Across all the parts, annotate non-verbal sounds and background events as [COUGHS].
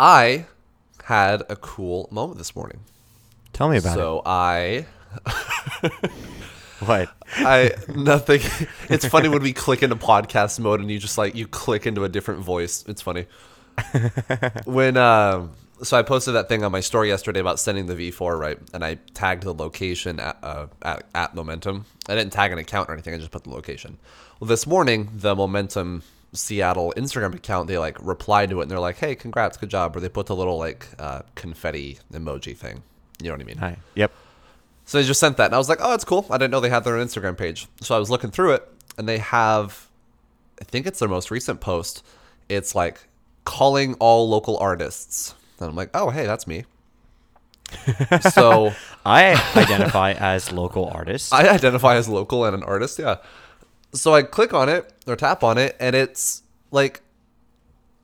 I had a cool moment this morning. Tell me about it. so I. [LAUGHS] What? I nothing. [LAUGHS] It's funny when we click into podcast mode and you just like you click into a different voice. It's funny. [LAUGHS] when um, so I posted that thing on my story yesterday about sending the V4 right, and I tagged the location at uh, at, at Momentum. I didn't tag an account or anything. I just put the location. Well, this morning the Momentum Seattle Instagram account they like replied to it and they're like, "Hey, congrats, good job," or they put the little like uh, confetti emoji thing. You know what I mean? Hi. Yep. So they just sent that, and I was like, "Oh, it's cool." I didn't know they had their own Instagram page. So I was looking through it, and they have, I think it's their most recent post. It's like calling all local artists, and I'm like, "Oh, hey, that's me." [LAUGHS] so I identify as local artist. I identify as local and an artist, yeah. So I click on it or tap on it, and it's like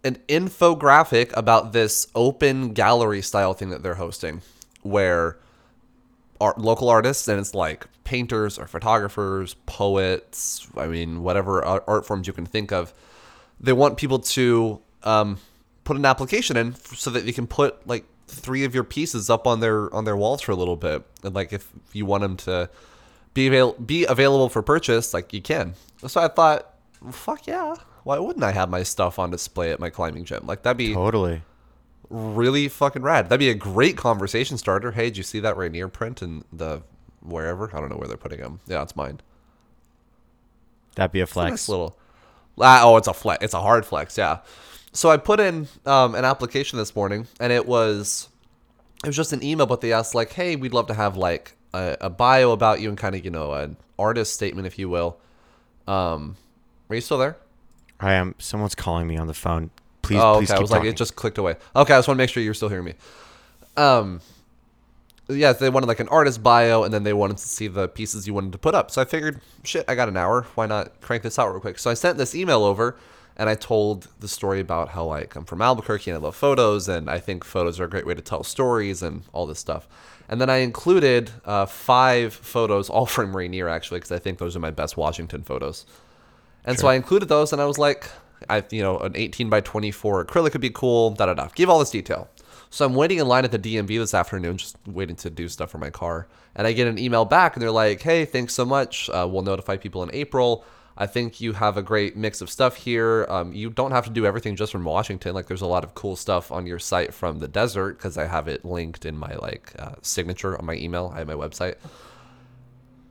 an infographic about this open gallery style thing that they're hosting, where art, local artists and it's like painters or photographers, poets, I mean, whatever art forms you can think of. They want people to um, put an application in so that they can put like three of your pieces up on their on their walls for a little bit, and like if you want them to be avail- be available for purchase, like you can. So I thought, fuck yeah, why wouldn't I have my stuff on display at my climbing gym? Like that'd be totally. really fucking rad. That'd be a great conversation starter. Hey, did you see that Rainier print in the wherever? I don't know where they're putting them. Yeah, it's mine. That'd be a It's a flex. nice little. Ah, oh, it's a flex. It's a hard flex. Yeah. So I put in um, an application this morning, and it was it was just an email, but they asked like, "Hey, we'd love to have like a, a bio about you and kind of you know an artist statement, if you will." Um, are you still there? I am. Someone's calling me on the phone. Please, oh, please okay. I keep was talking. like, it just clicked away. Okay, I just want to make sure you're still hearing me. Um, yeah, they wanted like an artist bio, and then they wanted to see the pieces you wanted to put up. So I figured, shit, I got an hour. Why not crank this out real quick? So I sent this email over, and I told the story about how like I'm from Albuquerque and I love photos, and I think photos are a great way to tell stories and all this stuff. And then I included uh, five photos, all [LAUGHS] from Rainier actually, because I think those are my best Washington photos. And so I included those, and I was like, I you know, an 18 by 24 acrylic would be cool. Da da da. Give all this detail. So I'm waiting in line at the DMV this afternoon, just waiting to do stuff for my car. And I get an email back, and they're like, "Hey, thanks so much. Uh, we'll notify people in April. I think you have a great mix of stuff here. Um, you don't have to do everything just from Washington. Like, there's a lot of cool stuff on your site from the desert because I have it linked in my like uh, signature on my email. I have my website."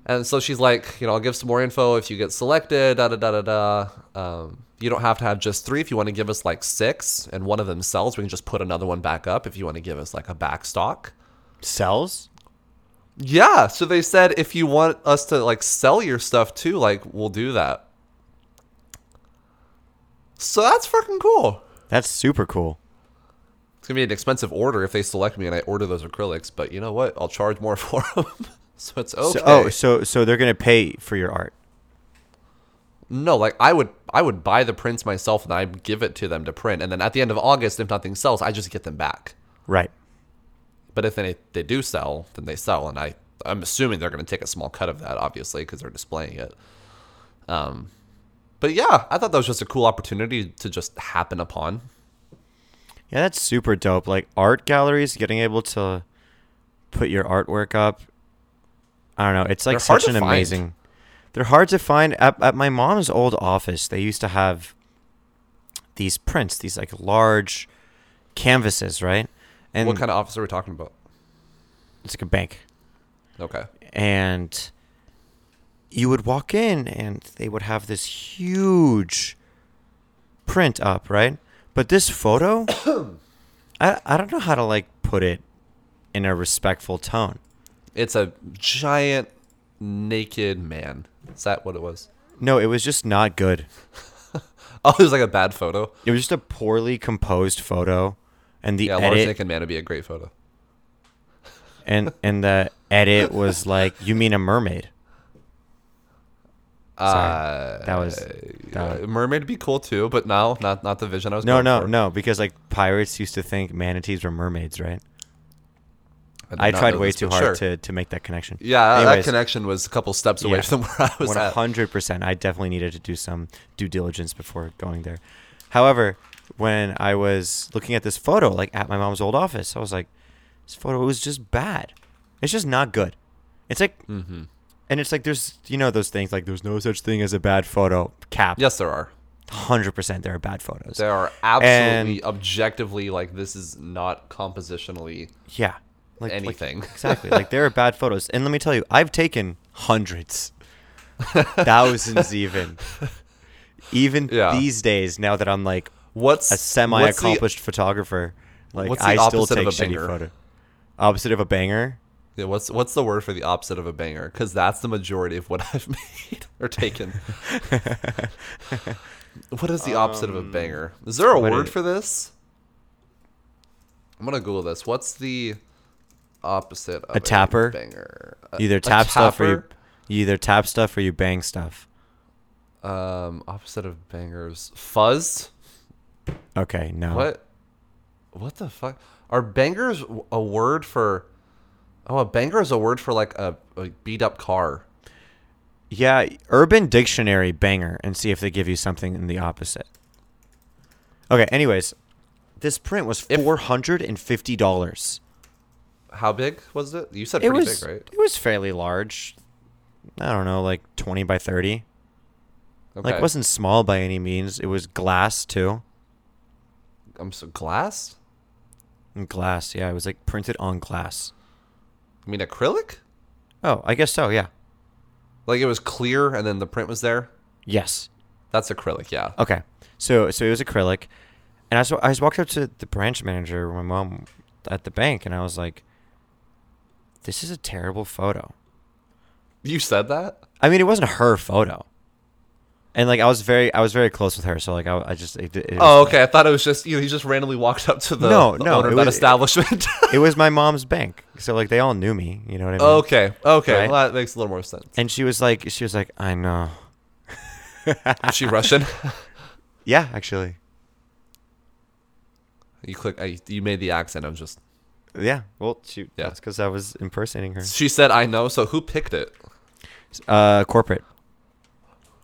And so she's like, you know, I'll give some more info if you get selected, da da da da da. Um, you don't have to have just three. If you want to give us like six and one of them sells, we can just put another one back up if you want to give us like a back stock. Cells? Yeah. So they said if you want us to like sell your stuff too, like we'll do that. So that's fucking cool. That's super cool. It's gonna be an expensive order if they select me and I order those acrylics, but you know what? I'll charge more [LAUGHS] for them. so it's okay. So, oh, so so they're gonna pay for your art. No, like I would I would buy the prints myself and I'd give it to them to print and then at the end of August if nothing sells, I just get them back. Right. But if they they do sell, then they sell and I I'm assuming they're going to take a small cut of that obviously because they're displaying it. Um but yeah, I thought that was just a cool opportunity to just happen upon. Yeah, that's super dope. Like art galleries, getting able to put your artwork up. I don't know. It's like such an find. amazing. They're hard to find. At, at my mom's old office, they used to have these prints, these like large canvases, right? And what kind of office are we talking about? it's like a bank. Okay. and you would walk in and they would have this huge print up, right? But this photo, [COUGHS] I I don't know how to like put it in a respectful tone. It's a giant naked man. Is that what it was? No, it was just not good. [LAUGHS] Oh, it was like a bad photo. It was just a poorly composed photo, and the Yeah, edit naked man would be a great photo. and and the edit was like, "You mean a mermaid?" Sorry. Uh, That was- that- mermaid would be cool too, but no, not not the vision I was. No, no, for. no, because like pirates used to think manatees were mermaids, right? did I tried way this, too hard sure. to, to make that connection. Yeah, that connection was a couple steps away Yeah. from [LAUGHS] where I was One at. hundred percent. I definitely needed to do some due diligence before going there. However, when I was looking at this photo, like at my mom's old office. I was like, this photo was just bad. It's just not good. It's like, Mm-hmm. and it's like there's you know those things like there's no such thing as a bad photo. Cap. Yes, there are. Hundred percent, there are bad photos. There are absolutely, objectively, like this is not compositionally yeah. Like, like- anything. exactly. Like there are bad [LAUGHS] photos, and let me tell you, I've taken hundreds, [LAUGHS] thousands, even. Even Yeah. these days, now that I'm like what's a what's the- semi-accomplished photographer, like what's the I still take of a shitty banger? photo. Opposite of a banger. Yeah, what's what's the word for the opposite of a banger? Because that's the majority of what [LAUGHS] I've made or taken. [LAUGHS] what is the opposite of a banger? Is there a Um, word is- for this? I'm gonna Google this. What's the opposite of A tapper? banger? A- either a tap stuff or you, you either tap stuff or you bang stuff. Um, opposite of bangers. Fuzz. Okay, no. What? What the fuck? Are bangers a word for? Oh, a banger is a word for like a, a beat up car. Yeah, Urban Dictionary banger and see if they give you something in the opposite. Okay, anyways, this print was four hundred and fifty dollars. How big was it? You said It pretty was big, right? it was fairly large. I don't know, like twenty by thirty. Okay. Like wasn't small by any means. It was glass too. I'm so glass. Glass, yeah, it was like printed on glass. I mean acrylic. Oh, I guess so, yeah. Like it was clear, and then the print was there. Yes. That's acrylic, yeah. Okay. So so it was acrylic, and I just, I just walked up to the branch manager, my mom, at the bank, and I was like, "This is a terrible photo." You said that. I mean, it wasn't her photo, and like I was very I was very close with her, so like I, I just it, it, Oh, okay. I thought it was just you know he just randomly walked up to the, No, the no, owner of that was- establishment. [LAUGHS] it was my mom's bank, so like they all knew me, you know what I mean? okay, okay, Right? well, that makes a little more sense. And she was like, she was like, I know. [LAUGHS] Is she Russian? [LAUGHS] Yeah, actually, you click. I, you made the accent. I'm just. yeah. Well, she Yeah. that's because I was impersonating her. She said, "I know." So who picked it? Uh, corporate.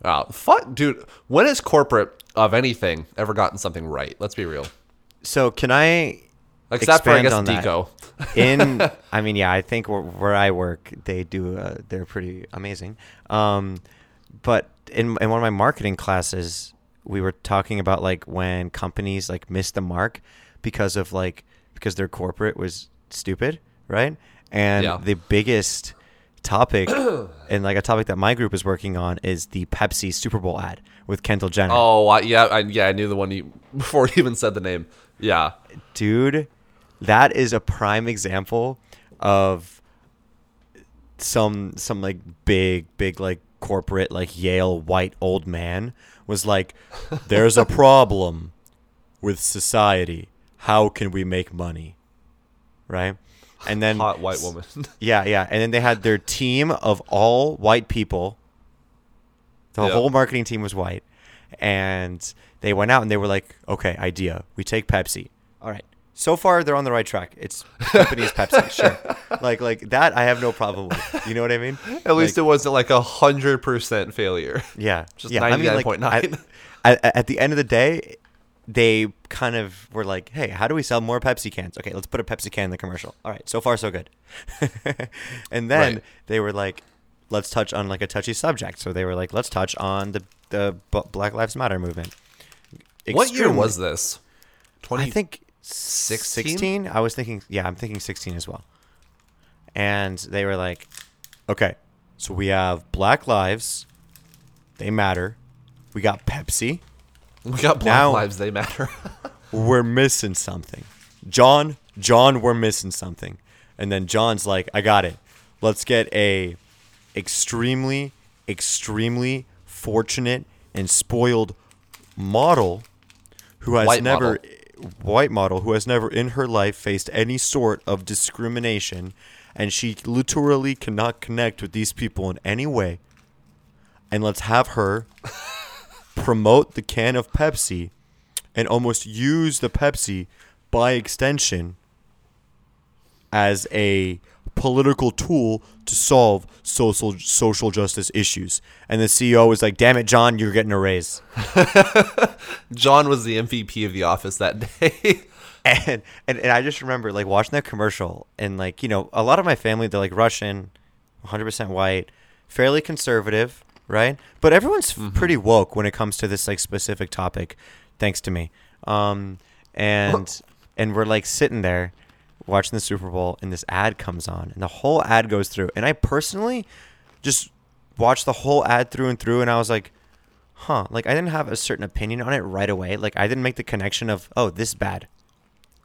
Oh, fuck, dude. When has corporate of anything ever gotten something right? Let's be real. So can I Except for I guess. Deco. in [LAUGHS] i mean yeah i think where, where i work they do uh, they're pretty amazing um but in, in one of my marketing classes we were talking about like when companies like miss the mark because of like because their corporate was stupid right and Yeah. the biggest topic [CLEARS THROAT] and like a topic that my group is working on is the pepsi super bowl ad with kendall jenner Oh, I, yeah, I, yeah. I knew the one you [LAUGHS] before you even said the name. Yeah. dude that is a prime example of some some like big big like corporate like yale white old man was like there's a problem with society how can we make money right and then Hot white woman. [LAUGHS] yeah yeah. And then they had their team of all white people. The Yeah. whole marketing team was white. And they went out and they were like okay idea. We take pepsi. All right. So far they're on the right track. It's [LAUGHS] is pepsi. Sure. Like like that i have no problem with. You know what i mean? [LAUGHS] At least Like, it wasn't like a hundred percent failure. yeah. Just mean, like, 99.9. At, at the end of the day they kind of were like hey how do we sell more pepsi cans okay let's put a pepsi can in the commercial all right so far so good [LAUGHS] and then Right. they were like let's touch on like a touchy subject so they were like let's touch on the the black lives matter movement What year was this? Twenty. I think 16? 16? I was thinking, yeah, I'm thinking 16 as well. And they were like, okay, so we have Black Lives, they matter. We got Pepsi. We got Black now- Lives. They matter. [LAUGHS] We're missing something. John, John, we're missing something. And then John's like, I got it. Let's get a extremely, extremely fortunate and spoiled model who has White never model. white model who has never in her life faced any sort of discrimination and she literally cannot connect with these people in any way. And let's have her promote the can of Pepsi and almost use the Pepsi by extension as a political tool to solve social social justice issues. And the CEO was like, "Damn it, John, you're getting a raise." [LAUGHS] John was the MVP of the office that day. [LAUGHS] and, and and I just remember like watching that commercial and like you know a lot of my family they're like Russian, 100% white, fairly conservative, right? But everyone's f pretty woke when it comes to this like specific topic, thanks to me. Um, and [LAUGHS] and we're like sitting there watching the Super Bowl and this ad comes on and the whole ad goes through and I personally just watched the whole ad through and through and I was like huh like I didn't have a certain opinion on it right away like I didn't make the connection of oh this bad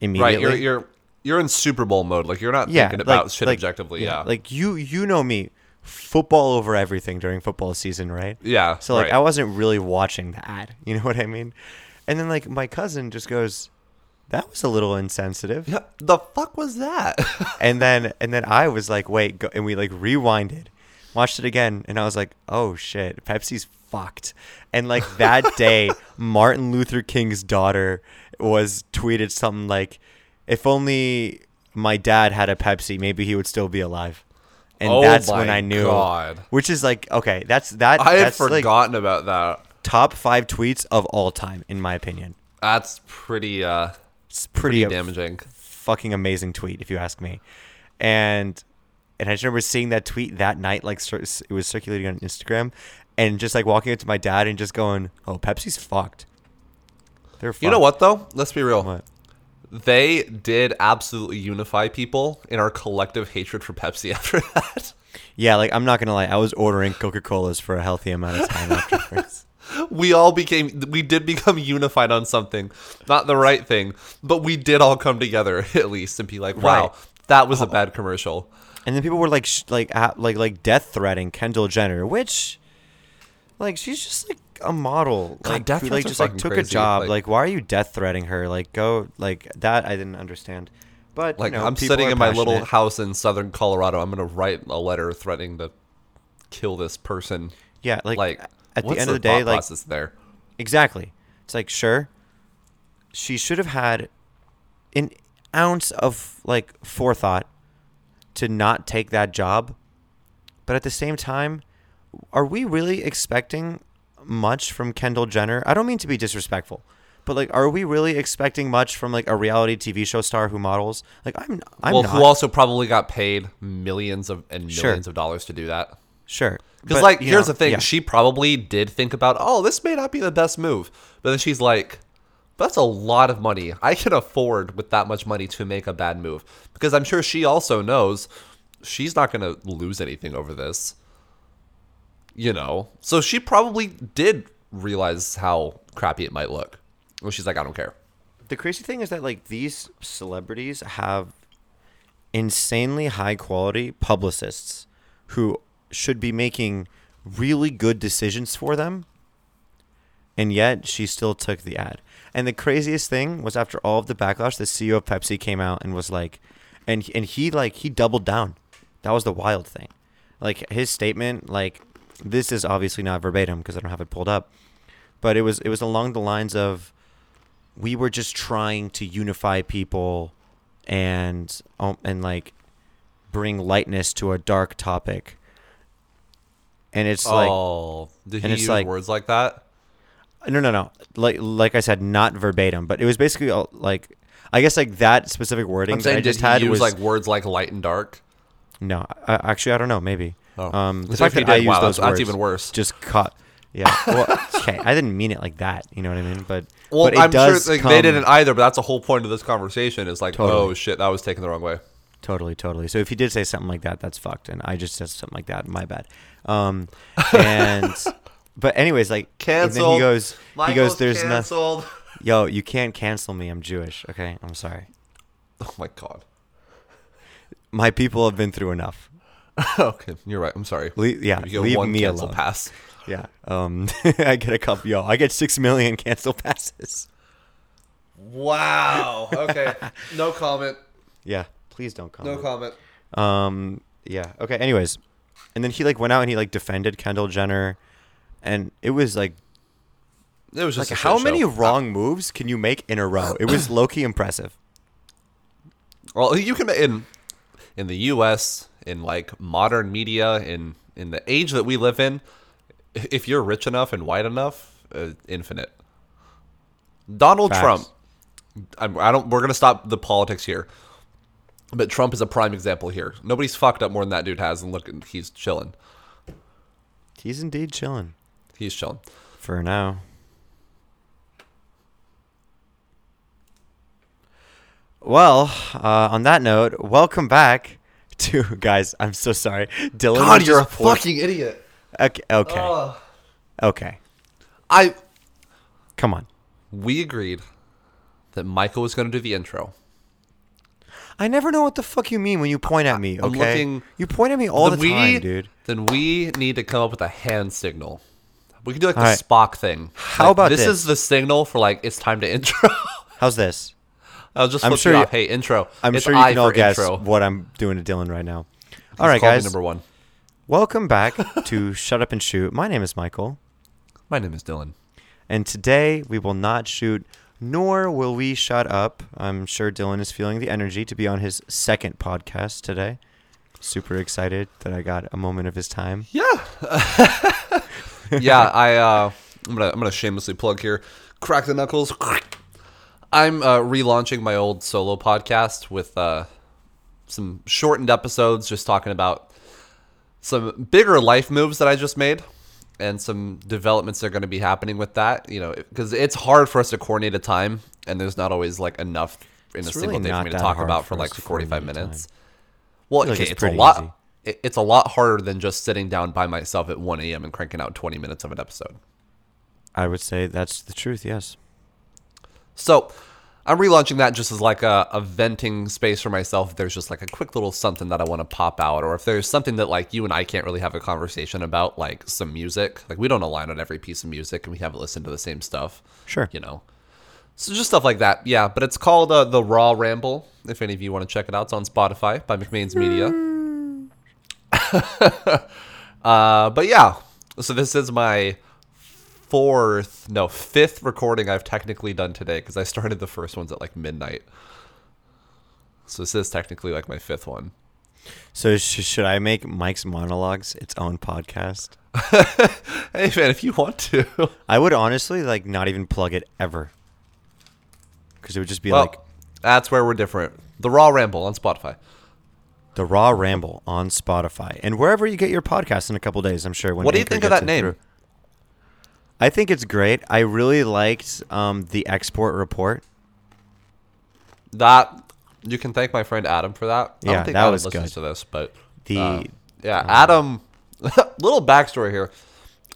immediately right, you're you're you're in Super Bowl mode. Like you're not yeah, thinking about like- shit like- objectively. Yeah. Like you you know me, football over everything during football season, right? Yeah, So like right. I wasn't really watching that. ad. [LAUGHS] You know what I mean? And then like my cousin just goes, "That was a little insensitive." yeah. The fuck was that? [LAUGHS] and then and then I was like, "Wait," go, and we like rewinded, watched it again, and I was like, "Oh shit, Pepsi's fucked." And like that [LAUGHS] day, Martin Luther King's daughter was tweeted something like, "If only my dad had a Pepsi, maybe he would still be alive." And Oh that's when I knew. God. Which is like okay, that's that. I had that's like forgotten about that. top five tweets of all time, in my opinion. That's pretty uh It's pretty, pretty damaging. fucking amazing tweet, if you ask me. And and I just remember seeing that tweet that night, like it was circulating on Instagram, and just like walking up to my dad and just going, "Oh, Pepsi's fucked." They're fucked. You know what though? Let's be real. What? They did absolutely unify people in our collective hatred for Pepsi [LAUGHS] after that. Yeah, like I'm not gonna lie, I was ordering Coca Colas for a healthy amount of time afterwards. [LAUGHS] we all became we did become unified on something not the right thing but we did all come together [LAUGHS] at least and be like wow Right. that was a bad commercial And then people were like, sh- like, uh, like, like death threatening Kendall Jenner, which, like, she's just like a model. God, like, death who, like just like took crazy. a job. Like- Like, why are you death threatening her? Like, go, like that. I didn't understand. But like you know, i'm sitting are in my little house in southern colorado i'm gonna write a letter threatening to kill this person Yeah, like, like at the what's end of the day, thought like process there exactly. It's like sure, she should have had an ounce of like forethought to not take that job. But at the same time, are we really expecting much from Kendall Jenner? I don't mean to be disrespectful, but like, are we really expecting much from like a reality TV show star who models? Like, I'm, I'm well not who also probably got paid millions of and millions Sure. of dollars to do that sure. Because like, here's know, the thing: yeah. she probably did think about, oh, this may not be the best move, but then she's like, that's a lot of money. I can afford with that much money to make a bad move because I'm sure she also knows she's not going to lose anything over this. You know, so she probably did realize how crappy it might look. Well, she's like, I don't care. The crazy thing is that like these celebrities have insanely high quality publicists who should be making really good decisions for them. And yet she still took the ad. And the craziest thing was after all of the backlash, the CEO of Pepsi came out and was like and and he like he doubled down. That was the wild thing. Like his statement like this is obviously not verbatim because I don't have it pulled up. But it was it was along the lines of we were just trying to unify people and um, and like bring lightness to a dark topic. And it's like oh, did he use like- words like that? no no no like like I said not verbatim, but it was basically all, like I guess like that specific wording I'm that saying, I did just had was like words like light and dark? no I, actually I don't know maybe Oh. um the fact that I used wow, those that's- words that's even worse. just caught yeah [LAUGHS] well okay I didn't mean it like that you know what I mean but Well, but it I'm sure does like, come, they didn't either, but that's the whole point of this conversation. Is like, Totally. oh shit, that was taken the wrong way. Totally, totally. So if he did say something like that, that's fucked, and I just said something like that. My bad. Um, and [LAUGHS] but anyways, like And then Canceled. he goes, he goes, "There's nothing. Yo, you can't cancel me. I'm Jewish. Okay, I'm sorry. Oh my god. My people have been through enough. [LAUGHS] okay, you're right. I'm sorry. Le- yeah, You leave one me cancel alone. pass. Yeah. Um, [LAUGHS] I get a couple. Yo, I get six million cancel passes. Wow. Okay. [LAUGHS] no comment. Yeah. Please don't comment. No comment. Um. Yeah. Okay. Anyways, and then he like went out and he like defended Kendall Jenner, and it was like It was just like a how many show. wrong moves can you make in a row? It was [COUGHS] low key impressive. Well, you can. In in the U.S. in like modern media in in the age that we live in, if you're rich enough and white enough, uh, infinite. Donald Facts. Trump. I'm, I don't. We're gonna stop the politics here. But Trump is a prime example here. Nobody's fucked up more than that dude has, and look, he's chilling. He's indeed chilling He's chilling. for now. Well, uh, on that note, welcome back to [LAUGHS] guys. I'm so sorry, Dylan. God, you're a fucking idiot. Okay, okay, Ugh. okay. I Come on. we agreed that Michael was going to do the intro. I never know what the fuck you mean when you point at me. Okay, looking- you point at me all the we, time, dude. Then we need to come up with a hand signal. We can do like the Alright. Spock thing. How Like, about this? this? is the signal for like it's time to [LAUGHS] intro. How's this? I'll just I'm flip sure you off. Hey, intro. I'm It's sure you I can all guess intro. what I'm doing to Dylan right now. He's all right, guys. Number one. Welcome back to Shut Up and Shoot. My name is Michael, My name is Dylan. and today we will not shoot, nor will we shut up. I'm sure Dylan is feeling the energy to be on his second podcast today. Super excited that I got a moment of his time. Yeah. [LAUGHS] yeah, I uh I'm gonna I'm gonna shamelessly plug here. Crack the knuckles. I'm uh relaunching my old solo podcast with uh some shortened episodes just talking about some bigger life moves that I just made and some developments that are going to be happening with that, you know, because it's hard for us to coordinate a time and there's not always like enough in It's a single day for me to talk about for for like 45 coordinate minutes. Well, feel like okay, it's it's, a lot. it- It's a lot harder than just sitting down by myself at 1 a.m. and cranking out 20 minutes of an episode. I would say that's the truth, yes. So I'm relaunching that just as like a, a venting space for myself. If there's just like a quick little something that I want to pop out, or if there's something that like you and I can't really have a conversation about, like some music. Like we don't align on every piece of music, and we haven't listened to the same stuff. Sure. You know. So just stuff like that, yeah. But it's called uh, the Raw Ramble. If any of you want to check it out, it's on Spotify by McMain's Media. [LAUGHS] uh, but yeah, so this is my fourth, no, fifth recording I've technically done today because I started the first ones at like midnight. So this is technically like my fifth one. So sh- should I make Mike's monologues its own podcast? [LAUGHS] Hey man, if you want to. [LAUGHS] I would honestly like not even plug it ever. Because it would just be well, like that's where we're different. The Raw Ramble on Spotify. the Raw Ramble on Spotify and wherever you get your podcast in a couple days. I'm sure. When What do you Anchor think of that name? through. I think it's great. I really liked um, the export report. That you can thank my friend Adam for that. I Yeah, don't think that Adam was listens good. to this, but The uh, yeah, Adam. [LAUGHS] little backstory here.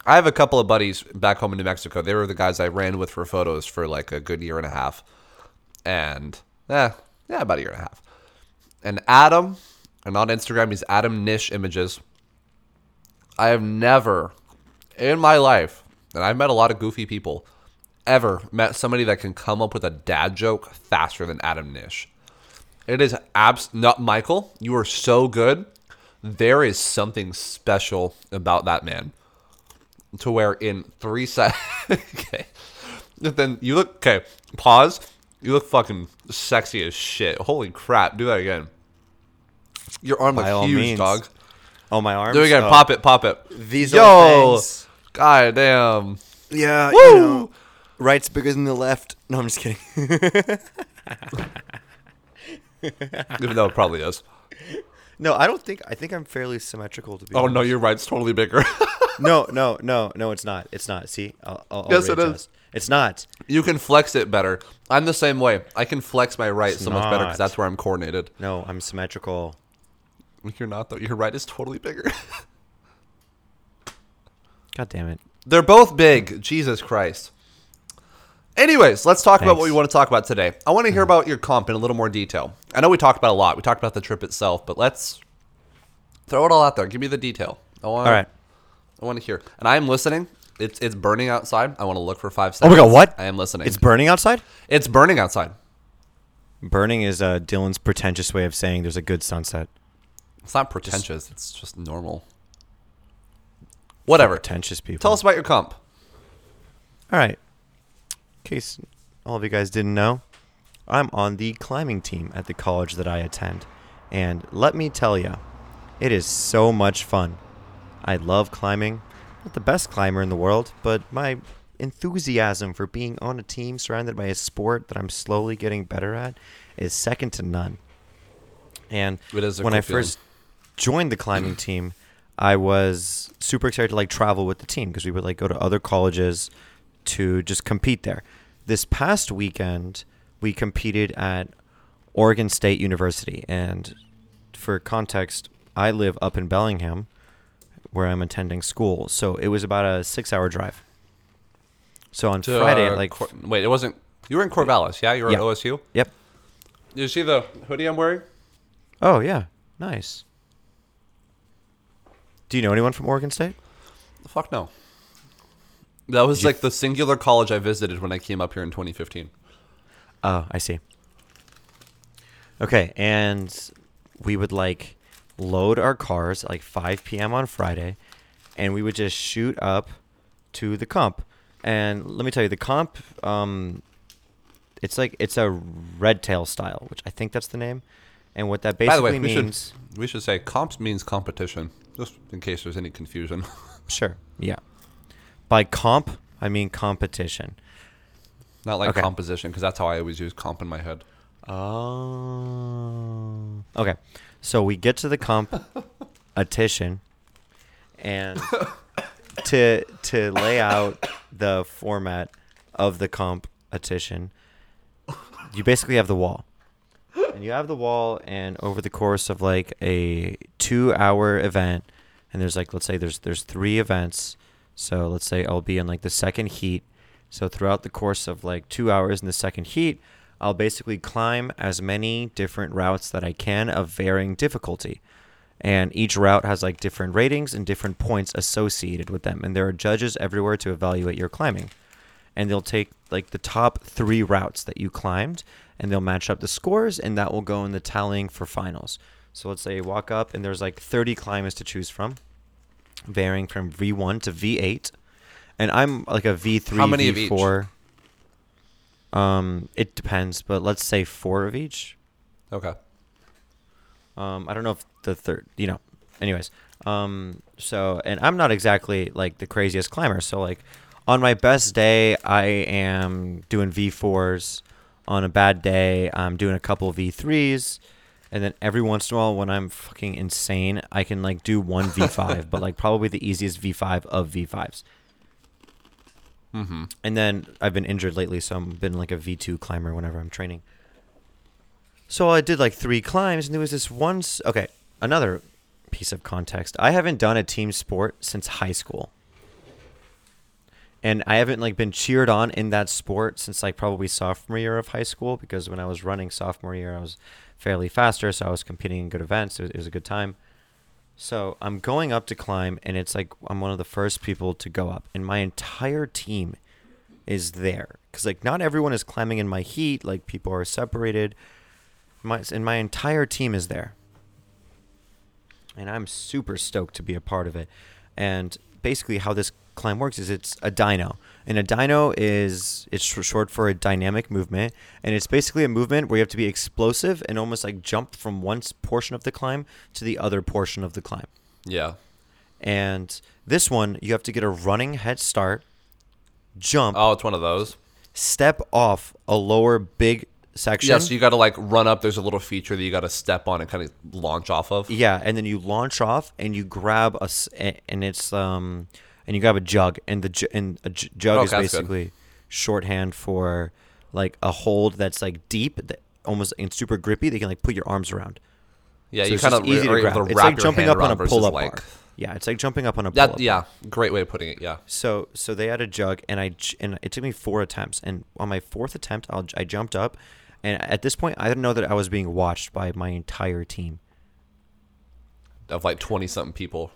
I have a couple of buddies back home in New Mexico. They were the guys I ran with for photos for like a good year and a half, and eh, yeah, about a year and a half. And Adam, and on Instagram, he's Adam Nish Images. I have never in my life, and I've met a lot of goofy people, ever met somebody that can come up with a dad joke faster than Adam Nish. It is abs not Michael. You are so good. There is something special about that man. To where in three seconds, [LAUGHS] okay, then you look okay. Pause. You look fucking sexy as shit. Holy crap! Do that again. Your arm By looks huge, means. dog. oh my arms. Do it again. Oh, Pop it. Pop it. These Yo. are things. God damn. Yeah, Woo! you know, right's bigger than the left. No, I'm just kidding. [LAUGHS] Even though it probably is. no, I don't think. I think I'm fairly symmetrical to be. Oh no, honest. you're right. It's totally bigger. [LAUGHS] No, no, no, no. It's not. It's not. See, I'll, I'll, I'll Yes, it It's not. you can flex it better. I'm the same way. I can flex my right It's so much better because that's where I'm coordinated. No, I'm symmetrical. You're not though. Your right is totally bigger. [LAUGHS] God damn it. They're both big. Jesus Christ. Anyways, let's talk about what we want to talk about today. I want to hear about your comp in a little more detail. I know we talked about a lot. We talked about the trip itself, but let's throw it all out there. Give me the detail. I want, All right. I want to hear. And I am listening. It's it's burning outside. I want to look for five Oh my seconds. god, what? I am listening. It's burning outside. it's burning outside. Burning is uh, Dylan's pretentious way of saying there's a good sunset. It's not pretentious. it's just normal. Whatever. Pretentious people. Tell us about your comp. All right. In case all of you guys didn't know, I'm on the climbing team at the college that I attend. And let me tell you, it is so much fun. I love climbing. Not the best climber in the world, but my enthusiasm for being on a team surrounded by a sport that I'm slowly getting better at is second to none. And It is a when I feeling. first joined the climbing team, I was super excited to like travel with the team because we would like go to other colleges to just compete there. This past weekend, we competed at Oregon State University, and for context, I live up in Bellingham, where I'm attending school. So it was about a six-hour drive. So on To, Friday, uh, like, Cor- wait, it wasn't. You were in Corvallis, yeah? You were Yeah. at OSU. yep. Did you see the hoodie I'm wearing? Oh yeah, nice. Do you know anyone from Oregon State? The fuck no. That was Did like the singular college I visited when I came up here in 2015. Oh, I see. Okay, and we would like load our cars at like 5 p.m. on Friday, and we would just shoot up to the comp. And let me tell you, the comp, um, it's like it's a red tail style, which I think that's the name. And what that By basically the way, we means, should we should say comps means competition, just in case there's any confusion. [LAUGHS] sure, yeah. By comp, I mean competition. Not like Okay. composition, because that's how I always use comp in my head. Oh. Okay. So we get to the competition [LAUGHS] and to to lay out the format of the competition, you basically have the wall. And you have the wall and over the course of like a 2-hour event and there's like let's say there's there's 3 events. So let's say I'll be in like the second heat. So throughout the course of like 2 hours in the second heat, I'll basically climb as many different routes that I can of varying difficulty. And each route has like different ratings and different points associated with them. And there are judges everywhere to evaluate your climbing. And they'll take like the top three routes that you climbed and they'll match up the scores and that will go in the tallying for finals. So let's say you walk up and there's like 30 climbers to choose from, varying from V1 to V8. And I'm like a V3, How many of each? Um, it depends, but let's say four of each. Okay. Um, I don't know if the third, you know. Anyways, um, so and I'm not exactly like the craziest climber. So like, on my best day, I am doing V4s. On a bad day, I'm doing a couple V3s. And then every once in a while, when I'm fucking insane, I can like do one V5, [LAUGHS] but like probably the easiest V5 of V5s. Mm-hmm. And then I've been injured lately, so I've been like a V2 climber whenever I'm training. So I did like three climbs, and there was this one. s- Okay, another piece of context. I haven't done a team sport since high school. And I haven't like been cheered on in that sport since like probably sophomore year of high school because when I was running sophomore year, I was fairly faster, so I was competing in good events. It was, it was a good time. So I'm going up to climb, and it's like I'm one of the first people to go up, and my entire team is there because like not everyone is climbing in my heat. Like people are separated. My and my entire team is there, and I'm super stoked to be a part of it. And basically, how this climb works is it's a dyno, and a dyno is it's short for a dynamic movement, and it's basically a movement where you have to be explosive and almost like jump from one portion of the climb to the other portion of the climb. Yeah. And this one, you have to get a running head start, jump, Oh, it's one of those. step off a lower big section. Yeah, so you got to like run up. There's a little feature that you got to step on and kind of launch off of. Yeah, and then you launch off and you grab a and it's um and you grab a jug and the ju- and a j- jug Okay, is that's good. basically shorthand for like a hold that's like deep that almost and super grippy that you can like put your arms around. Yeah, So you it's kind of easy to grab. It's like jumping up on a pull-up like, bar. Yeah, it's like jumping up on a. That yeah, great way of putting it. Yeah. So so they had a jug and I and it took me four attempts and on my fourth attempt I'll, I jumped up and at this point I didn't know that I was being watched by my entire team. Of like twenty something people.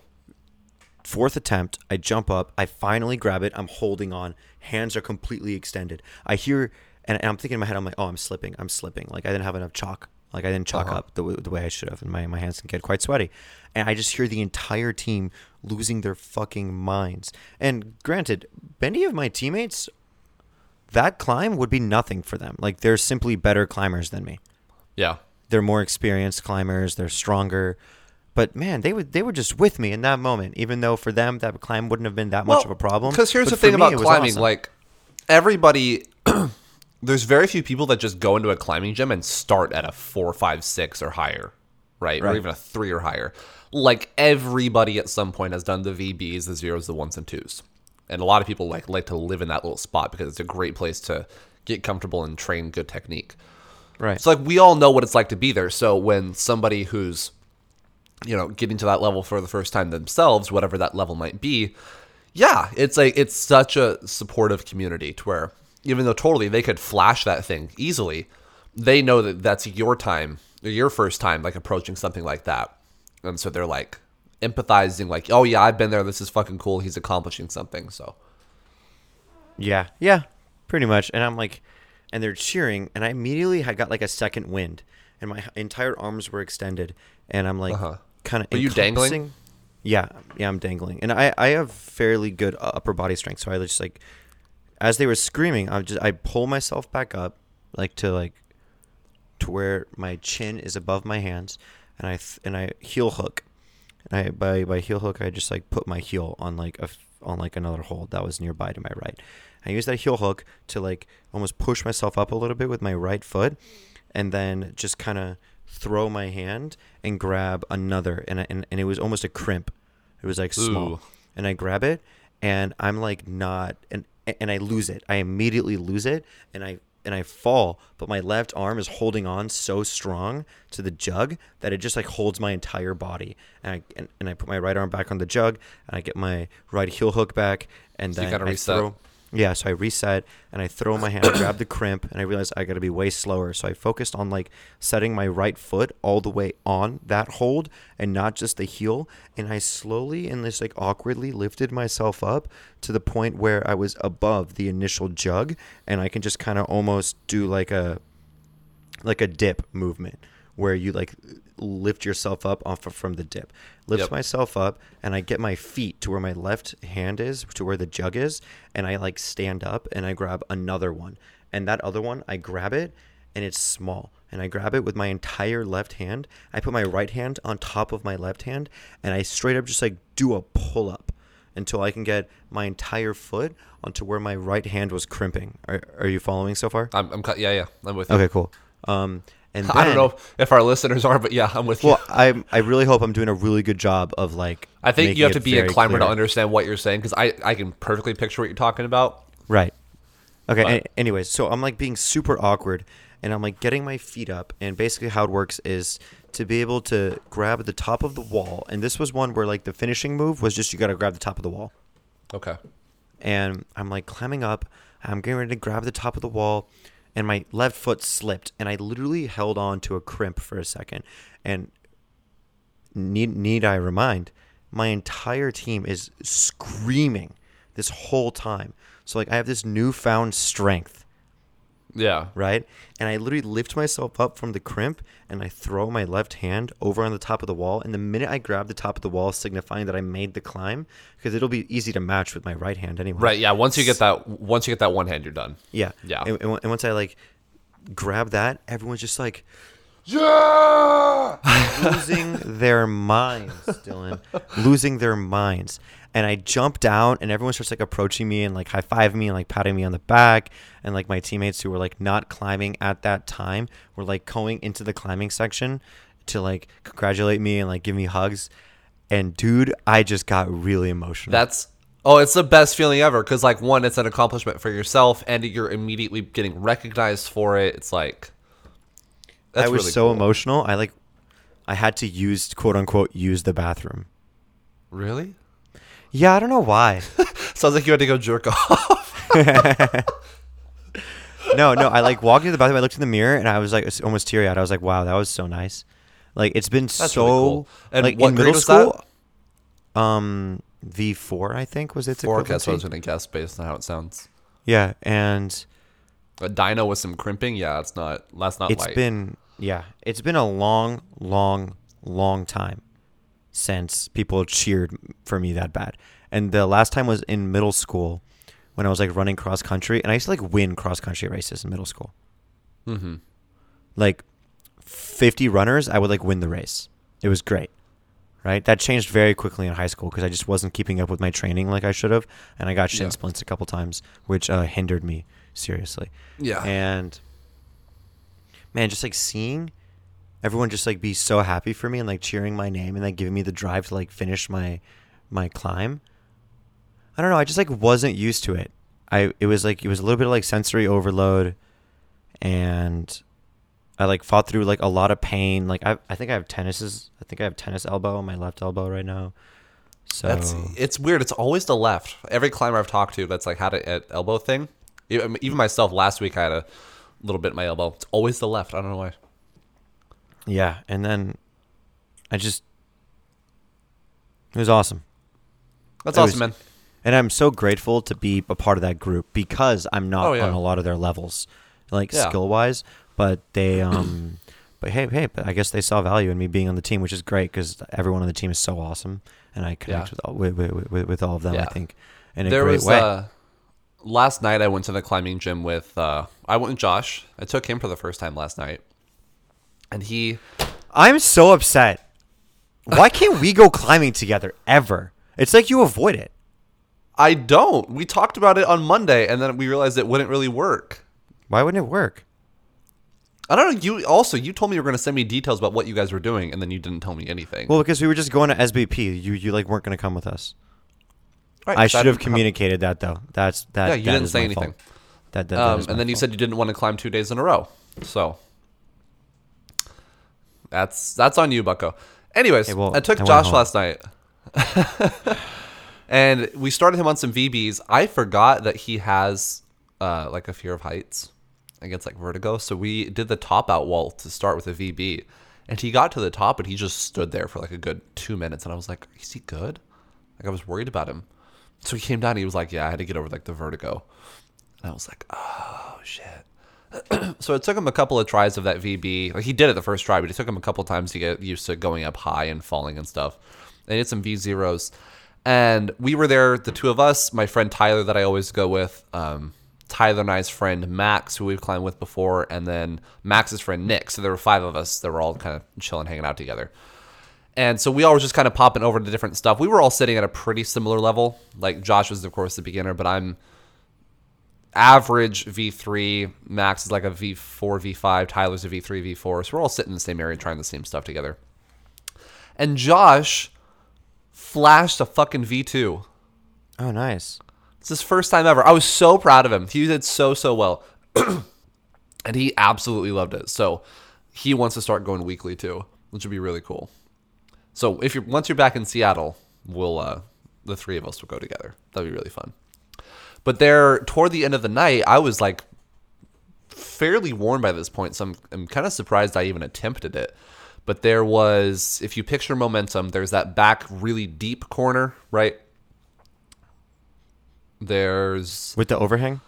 Fourth attempt, I jump up, I finally grab it, I'm holding on, hands are completely extended. I hear, and, and I'm thinking in my head, I'm like, oh, I'm slipping, I'm slipping. Like I didn't have enough chalk, like I didn't chalk Uh-huh. up the, w- the way I should have, and my, my hands can get quite sweaty. And I just hear the entire team losing their fucking minds. And granted, many of my teammates, that climb would be nothing for them. Like they're simply better climbers than me. Yeah. they're more experienced climbers, they're stronger. But man, they would they were just with me in that moment, even though for them that climb wouldn't have been that much of a problem. Because here's But the thing about climbing: awesome. like everybody, [CLEARS THROAT] there's very few people that just go into a climbing gym and start at a four, five, six or higher, right? Or even a three or higher. Like everybody at some point has done the VBs, the zeros, the ones and twos, and a lot of people like like to live in that little spot because it's a great place to get comfortable and train good technique. right. So like we all know what it's like to be there. So when somebody who's you know getting to that level for the first time themselves, whatever that level might be, yeah, it's like it's such a supportive community to where even though totally they could flash that thing easily, they know that that's your time, your first time like approaching something like that. And so they're like empathizing like, "Oh yeah, I've been there. This is fucking cool. He's accomplishing something." So Yeah, yeah, pretty much. And I'm like, and they're cheering, and I immediately had got like a second wind, and my entire arms were extended, and I'm like, Uh-huh. kind of. Are you dangling? Yeah, yeah, I'm dangling, and I I have fairly good upper body strength, so I just like, as they were screaming, I just I pull myself back up, like to like, to where my chin is above my hands, and I th- and I heel hook, and I by by heel hook I just like put my heel on like a on like another hold that was nearby to my right. I use that heel hook to like almost push myself up a little bit with my right foot, and then just kind of throw my hand and grab another, and, I, and and it was almost a crimp. It was like small, Ooh. and I grab it, and I'm like not, and and I lose it. I immediately lose it, and I and I fall, but my left arm is holding on so strong to the jug that it just like holds my entire body. And I and, and I put my right arm back on the jug, and I get my right heel hook back, and So you then I reset. throw. Yeah, so I reset and I throw my hand, I grab the crimp, and I realized I got to be way slower. So I focused on like setting my right foot all the way on that hold and not just the heel. And I slowly and just like awkwardly lifted myself up to the point where I was above the initial jug, and I can just kind of almost do like a like a dip movement where you like lift yourself up off of from the dip. Lift Yep. myself up and I get my feet to where my left hand is, to where the jug is, and I like stand up and I grab another one. And that other one, I grab it and it's small. And I grab it with my entire left hand. I put my right hand on top of my left hand and I straight up just like do a pull up until I can get my entire foot onto where my right hand was crimping. Are, are you following so far? I'm, I'm cut. Yeah, yeah, I'm with you. Okay, cool. Um, and I don't know if our listeners are, but yeah, I'm with you. Well, I I really hope I'm doing a really good job of like. I think you have to be a climber to understand what you're saying because I, I can perfectly picture what you're talking about. Right. Okay. But- anyways, so I'm like being super awkward, and I'm like getting my feet up, and basically how it works is to be able to grab the top of the wall, and this was one where like the finishing move was just you got to grab the top of the wall, Okay. and I'm like climbing up, I'm getting ready to grab the top of the wall, and my left foot slipped, and I literally held on to a crimp for a second, and need need I remind, my entire team is screaming this whole time. So like I have this newfound strength, Yeah. right? And I literally lift myself up from the crimp and I throw my left hand over on the top of the wall. And the minute I grab the top of the wall, signifying that I made the climb, because it'll be easy to match with my right hand anyway. Right. Yeah. Once you get that, once you get that one hand, you're done. Yeah. Yeah. And, and, and once I like grab that, everyone's just like Yeah. [LAUGHS] losing their minds, Dylan. losing their minds. And I jump down, and everyone starts like approaching me and like high fiving me and like patting me on the back. And like my teammates who were like not climbing at that time were like going into the climbing section to like congratulate me and like give me hugs. And dude, I just got really emotional. That's oh, it's the best feeling ever because like one, it's an accomplishment for yourself, and you're immediately getting recognized for it. It's like that's I was really so cool. emotional. I like, I had to use quote unquote use the bathroom. Really? Yeah, I don't know why. [LAUGHS] Sounds like you had to go jerk off. [LAUGHS] no, no. I like walked into the bathroom. I looked in the mirror and I was like almost teary eyed. I was like, "Wow, that was so nice." Like it's been That's so really cool. And like what in grade middle was school. Um, V four I think was its Four. That's what I was gonna guess based on how it sounds. Yeah, and A dyno with some crimping. Yeah, it's not. That's not it's light. been yeah, it's been a long, long, long time since people cheered for me that bad. And the last time was in middle school when I was like running cross country, and I used to like win cross country races in middle school. mm-hmm. like 50 runners, I would like win the race. It was great. Right? That changed very quickly in high school because I just wasn't keeping up with my training like I should have. And I got shin Yeah. splints a couple times, which uh, hindered me seriously. Yeah. And man, just like seeing everyone just like be so happy for me and like cheering my name and like giving me the drive to like finish my my climb. I don't know, I just like wasn't used to it. I it was like it was a little bit of like sensory overload and I like fought through like a lot of pain. Like I I think I have tennis's I think I have tennis elbow on my left elbow right now. So That's it's weird. It's always the left. Every climber I've talked to that's like had a, a elbow thing. mean, um, Even myself, last week I had a little bit in my elbow. It's always the left. I don't know why. Yeah, and then I just it was awesome. That's It awesome, was- man. And I'm so grateful to be a part of that group because I'm not Oh, yeah. on a lot of their levels, like Yeah. skill wise. But they, um, [CLEARS THROAT] but hey, hey, but I guess they saw value in me being on the team, which is great because everyone on the team is so awesome, and I connect Yeah. with, all, with, with, with all of them. I think in a there great was way. uh last night I went to the climbing gym with uh I went with Josh. I took him for the first time last night. And he I'm so upset. Why can't we go climbing together ever? It's like you avoid it. I don't. We talked about it on Monday and then we realized it wouldn't really work. Why wouldn't it work? I don't know. You also you told me you were going to send me details about what you guys were doing, and then you didn't tell me anything. Well, because we were just going to SBP. You you like weren't going to come with us. Right, I so should have communicated that though. That's that. Yeah, you that didn't say anything. fault. That, that, that Um, and then you said you didn't want to climb two days in a row. So that's that's on you, Bucko. Anyways, Hey, well, I took I Josh last night, [LAUGHS] and we started him on some VBs. I forgot that he has uh, like a fear of heights. I guess like vertigo. So we did the top out wall to start with a VB, and he got to the top, and he just stood there for like a good two minutes, and I was like, "Is he good?" Like I was worried about him. So he came down. And he was like, "Yeah, I had to get over like the vertigo," and I was like, "Oh shit." [CLEARS THROAT] so it took him a couple of tries of that VB. Like he did it the first try, but it took him a couple times to get used to going up high and falling and stuff. And did some V zeros, and we were there, the two of us, my friend Tyler that I always go with, um, Tyler and I's friend Max, who we've climbed with before, and then Max's friend Nick. So there were five of us that were all kind of chilling, hanging out together. And so we all were just kind of popping over to different stuff. We were all sitting at a pretty similar level. Like Josh was, of course, the beginner, but I'm average V3. Max is like a V4, V5. Tyler's a V3, V4. So we're all sitting in the same area trying the same stuff together. And Josh flashed a fucking V2. Oh, nice. It's his first time ever. I was so proud of him. He did so, so well. [CLEARS THROAT] and he absolutely loved it. So he wants to start going weekly too, which would be really cool. So if you're once you're back in Seattle, we'll uh the three of us will go together. That'd be really fun. But there toward the end of the night, I was like fairly worn by this point, so I'm, I'm kind of surprised I even attempted it. But there was, if you picture momentum, there's that back really deep corner, right? There's With the overhang?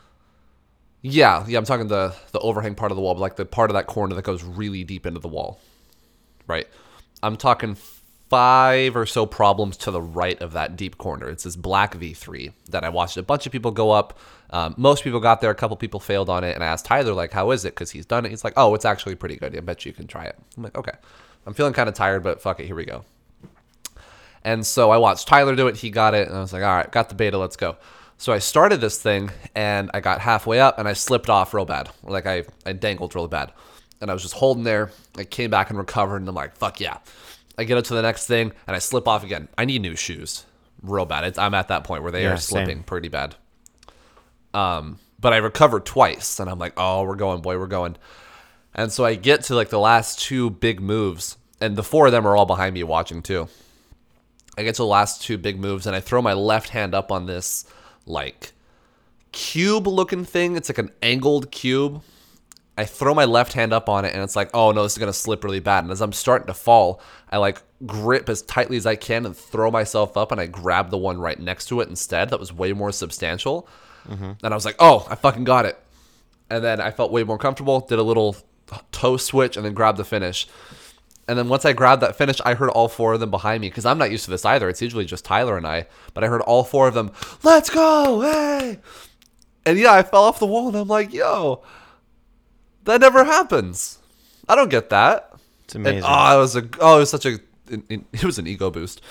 yeah, yeah. I'm talking the the overhang part of the wall, but like the part of that corner that goes really deep into the wall, right? I'm talking five or so problems to the right of that deep corner. It's this black V3 that I watched a bunch of people go up. Um, most people got there. A couple people failed on it, and I asked Tyler like, "How is it?" Because he's done it. He's like, "Oh, it's actually pretty good. I bet you can try it." I'm like, "Okay." I'm feeling kind of tired, but fuck it. Here we go. And so I watched Tyler do it. He got it. And I was like, all right, got the beta. Let's go. So I started this thing and I got halfway up and I slipped off real bad. Like I, I dangled real bad. And I was just holding there. I came back and recovered. And I'm like, fuck yeah. I get up to the next thing and I slip off again. I need new shoes real bad. It's, I'm at that point where they Yeah, are same. slipping pretty bad. Um, but I recover twice and I'm like, oh, we're going, boy, we're going. And so I get to like the last two big moves, and the four of them are all behind me watching too. I get to the last two big moves, and I throw my left hand up on this like cube looking thing. It's like an angled cube. I throw my left hand up on it, and it's like, oh no, this is gonna slip really bad. And as I'm starting to fall, I like grip as tightly as I can and throw myself up, and I grab the one right next to it instead. That was way more substantial. Mm-hmm. And I was like, oh, I fucking got it and then I felt way more comfortable. Did a little toe switch and then grabbed the finish. And then once I grabbed that finish, I heard all four of them behind me because I'm not used to this either. It's usually just Tyler and I, but I heard all four of them, "Let's go, hey!" And yeah, I fell off the wall and I'm like, "Yo, that never happens. I don't get that." It's amazing. And, oh, it was a oh, it was such a it, [LAUGHS] it was an ego boost.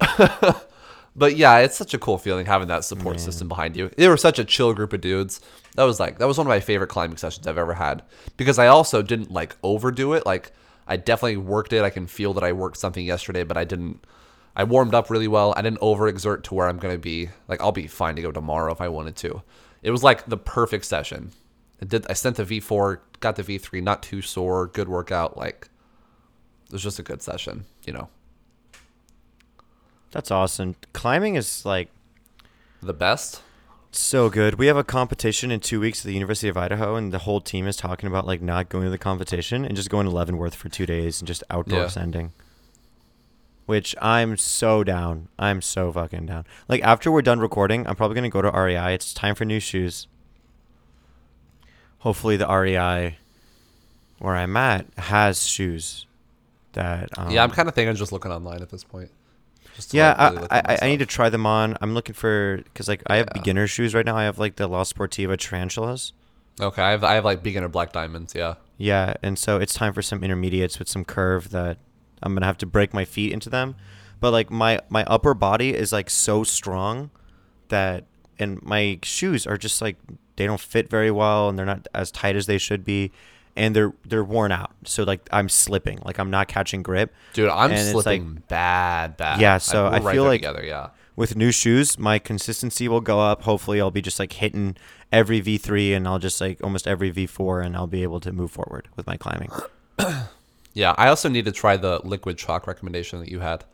[LAUGHS] but yeah, it's such a cool feeling having that support system behind you. They were such a chill group of dudes. That was like that was one of my favorite climbing sessions I've ever had because I also didn't like overdo it. Like I definitely worked it. I can feel that I worked something yesterday, but I didn't. I warmed up really well. I didn't overexert to where I'm gonna be like I'll be fine to go tomorrow if I wanted to. It was like the perfect session. I did. I sent the V4, got the V3, not too sore, good workout. Like it was just a good session, you know. That's awesome. Climbing is like The best. so good. We have a competition in two weeks at the University of Idaho, and the whole team is talking about like not going to the competition and just going to Leavenworth for two days and just outdoor Yeah. sending. Which I'm so down. I'm so fucking down. Like after we're done recording, I'm probably gonna go to REI. It's time for new shoes. Hopefully, the REI where I'm at has shoes that. Um, yeah, I'm kind of thinking just looking online at this point. Just to, yeah, like, really I, I, I need to try them on. I'm looking for because like I have Yeah. beginner shoes right now. I have like the La Sportiva Tarantulas. Okay, I have I have like beginner black diamonds. Yeah. Yeah, and so it's time for some intermediates with some curve that I'm gonna have to break my feet into them. But like my my upper body is like so strong that and my shoes are just like they don't fit very well and they're not as tight as they should be and they're they're worn out. So like I'm slipping, like I'm not catching grip. Dude, I'm And slipping bad, bad. Yeah, so I right feel like- together. Yeah. with new shoes, my consistency will go up. Hopefully, I'll be just like hitting every V3 and I'll just like almost every V4 and I'll be able to move forward with my climbing. [COUGHS] Yeah. I also need to try the liquid chalk recommendation that you had.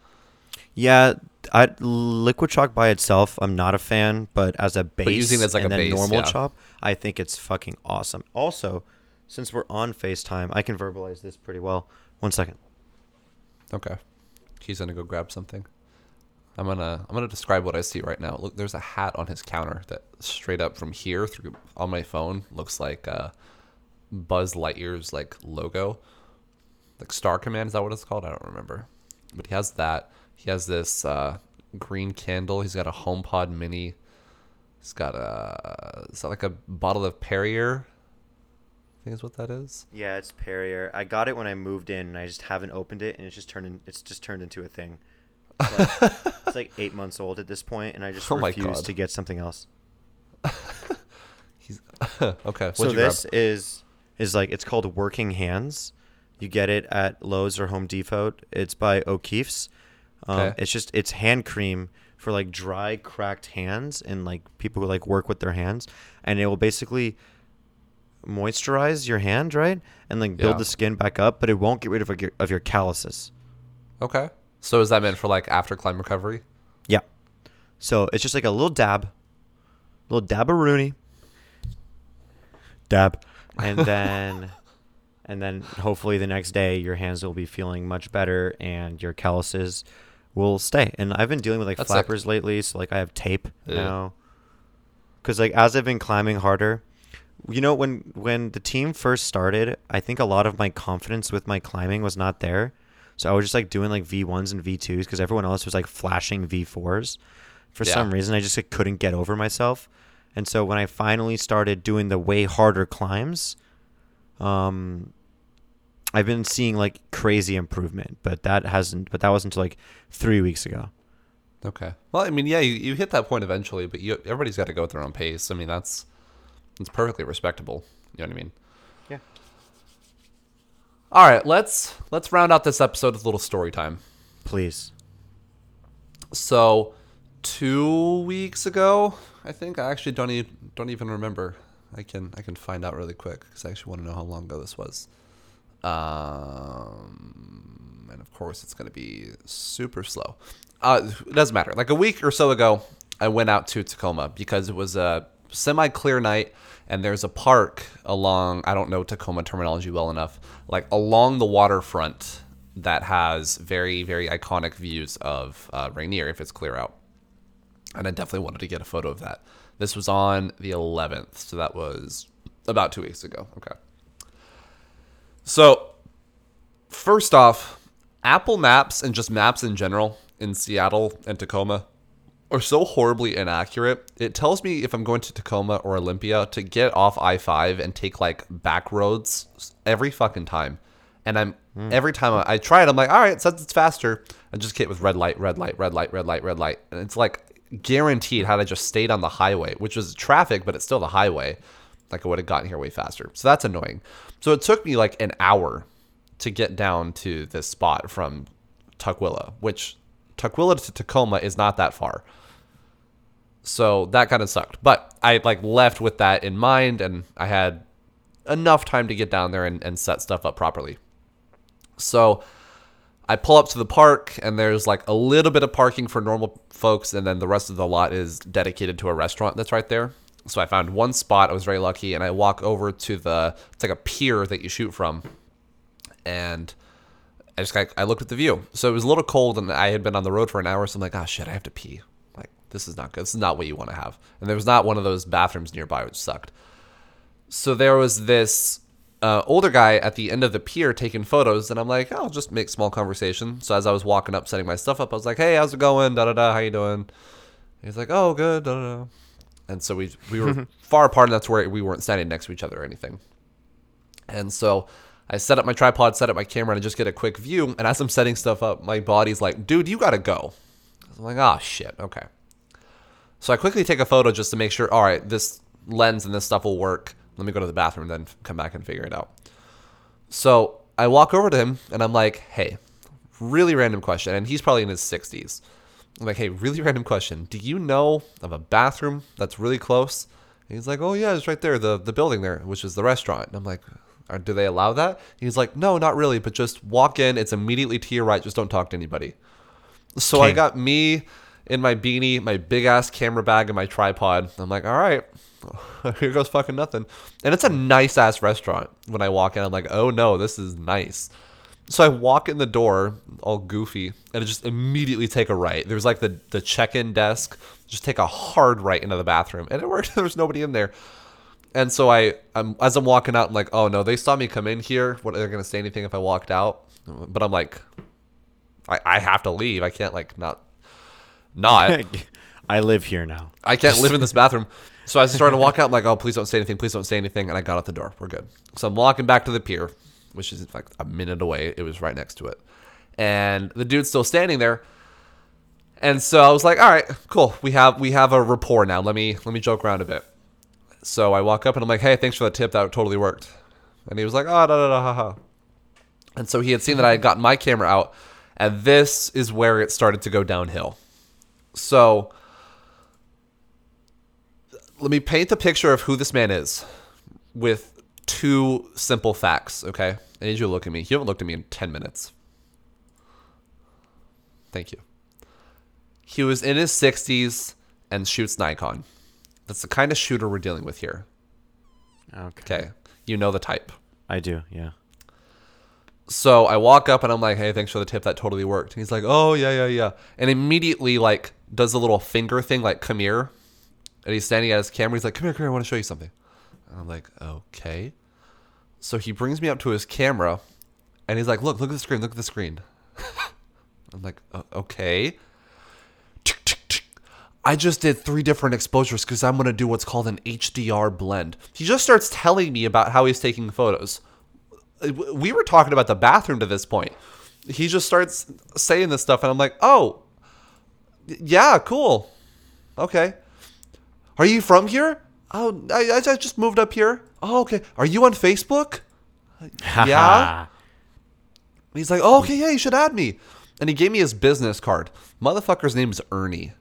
Yeah, I, liquid chalk by itself, I'm not a fan, but as a base using it as like and a then base, normal yeah. chalk, I think it's fucking awesome. Also, since we're on FaceTime, I can verbalize this pretty well. One second. Okay. He's gonna go grab something. I'm gonna I'm gonna describe what I see right now. Look, there's a hat on his counter that straight up from here through on my phone looks like uh, Buzz Lightyear's like logo, like Star Command. Is that what it's called? I don't remember. But he has that. He has this uh, green candle. He's got a HomePod Mini. He's got a is that like a bottle of Perrier? I think is what that is. Yeah, it's Perrier. I got it when I moved in, and I just haven't opened it, and it's just turned. In, it's just turned into a thing. But [LAUGHS] it's like eight months old at this point, and I just Oh refuse to get something else. [LAUGHS] He's [LAUGHS] okay. So you grab? this is is like it's called Working Hands. You get it at Lowe's or Home Depot. It's by O'Keeffe's. Um, Okay. It's just it's hand cream for like dry, cracked hands and like people who like work with their hands, and it will basically moisturize your hand, right, and like build Yeah. the skin back up, but it won't get rid of like, your of your calluses. Okay. So is that meant for like after climb recovery? Yeah. So it's just like a little dab, little dab of Rooney. Dab, and then, [LAUGHS] and then hopefully the next day your hands will be feeling much better and your calluses will stay. And I've been dealing with like That's sick. flappers lately, so like I have tape Yeah. now. Because like as I've been climbing harder, you know when when the team first started, I think a lot of my confidence with my climbing was not there. So I was just like doing like V1s and V2s because everyone else was like flashing V4s. For Yeah. some reason, I just like, couldn't get over myself. And so when I finally started doing the way harder climbs, um, I've been seeing like crazy improvement. But that hasn't. But that was until like three weeks ago. Okay. Well, I mean, yeah, you, you hit that point eventually, but you everybody's got to go at their own pace. I mean, that's it's perfectly respectable. You know what I mean? Yeah. All right, let's let's round out this episode with a little story time. Please. So, two weeks ago, I think I actually don't even don't even remember. I can I can find out really quick because I actually want to know how long ago this was. Um, and of course, it's going to be super slow. Uh, it doesn't matter. Like a week or so ago, I went out to Tacoma because it was a semi clear night, and there's a park along. I don't know Tacoma terminology well enough. Like along the waterfront that has very very iconic views of uh, Rainier if it's clear out and I definitely wanted to get a photo of that. This was on the 11th, so that was about two weeks ago. Okay. So, first off, Apple Maps and just maps in general in Seattle and Tacoma are so horribly inaccurate. It tells me if I'm going to Tacoma or Olympia to get off I 5 and take like back roads every fucking time. And I'm hmm. every time I, I try it, I'm like, all right, it says it's faster. I just get with red light, red light, red light, red light, red light, and it's like guaranteed had I just stayed on the highway, which was traffic, but it's still the highway. Like I would have gotten here way faster. So that's annoying. So it took me like an hour to get down to this spot from Tukwila, which Tukwila to Tacoma is not that far. So that kind of sucked. But I like left with that in mind and I had enough time to get down there and, and set stuff up properly. So I pull up to the park and there's like a little bit of parking for normal folks and then the rest of the lot is dedicated to a restaurant that's right there. So I found one spot, I was very lucky, and I walk over to the it's like a pier that you shoot from. And I just got, I looked at the view. So it was a little cold and I had been on the road for an hour, so I'm like, oh shit, I have to pee. Like, this is not good. This is not what you want to have. And there was not one of those bathrooms nearby, which sucked. So there was this uh, older guy at the end of the pier taking photos, and I'm like, I'll just make small conversation. So as I was walking up, setting my stuff up, I was like, hey, how's it going? Da da da, how you doing? He's like, oh, good. Da da da. And so we we were mm-hmm. far apart, and that's where we weren't standing next to each other or anything. And so I set up my tripod, set up my camera, and I just get a quick view. And as I'm setting stuff up, my body's like, dude, you gotta go. I'm like, oh shit, okay. So I quickly take a photo just to make sure, all right, this lens and this stuff will work. Let me go to the bathroom and then come back and figure it out. So I walk over to him and I'm like, hey, really random question. And he's probably in his 60s. I'm like, hey, really random question. Do you know of a bathroom that's really close? And he's like, oh, yeah, it's right there, the, the building there, which is the restaurant. And I'm like, uh, do they allow that? He's like, no, not really, but just walk in. It's immediately to your right. Just don't talk to anybody. So I got me in my beanie, my big ass camera bag, and my tripod. I'm like, all right, [LAUGHS] here goes fucking nothing. And it's a nice ass restaurant. When I walk in, I'm like, oh no, this is nice. So I walk in the door, all goofy, and I just immediately take a right. There's like the the check-in desk. Just take a hard right into the bathroom, and it worked. [LAUGHS] There's nobody in there. And so I, I'm as I'm walking out, I'm like, oh no, they saw me come in here. What are they gonna say anything if I walked out? But I'm like, I, I have to leave. I can't like not not. [LAUGHS] I live here now. I can't live in this bathroom. So I started to walk out. I'm like, oh, please don't say anything. Please don't say anything. And I got out the door. We're good. So I'm walking back to the pier, which is like a minute away. It was right next to it. And the dude's still standing there. And so I was like, all right, cool. We have we have a rapport now. Let me let me joke around a bit. So I walk up and I'm like, hey, thanks for the tip. That totally worked. And he was like, oh, da da da ha ha. And so he had seen that I had gotten my camera out, and this is where it started to go downhill. So let me paint the picture of who this man is with two simple facts, okay? I need you to look at me. You haven't looked at me in 10 minutes. Thank you. He was in his 60s and shoots Nikon. That's the kind of shooter we're dealing with here. Okay. Okay. You know the type. I do, yeah. So I walk up and I'm like, "Hey, thanks for the tip. That totally worked." And he's like, "Oh yeah, yeah, yeah," and immediately like does a little finger thing, like "Come here," and he's standing at his camera. He's like, "Come here, come here. I want to show you something." And I'm like, "Okay." So he brings me up to his camera, and he's like, "Look, look at the screen. Look at the screen." [LAUGHS] I'm like, "Okay." I just did three different exposures because I'm gonna do what's called an HDR blend. He just starts telling me about how he's taking photos uh, we were talking about the bathroom to this point. He just starts saying this stuff, and I'm like, oh, yeah, cool. Okay. Are you from here? Oh, I, I just moved up here. Oh, okay. Are you on Facebook? [LAUGHS] Yeah. He's like, oh, okay, yeah, you should add me. And he gave me his business card. Motherfucker's name's Ernie.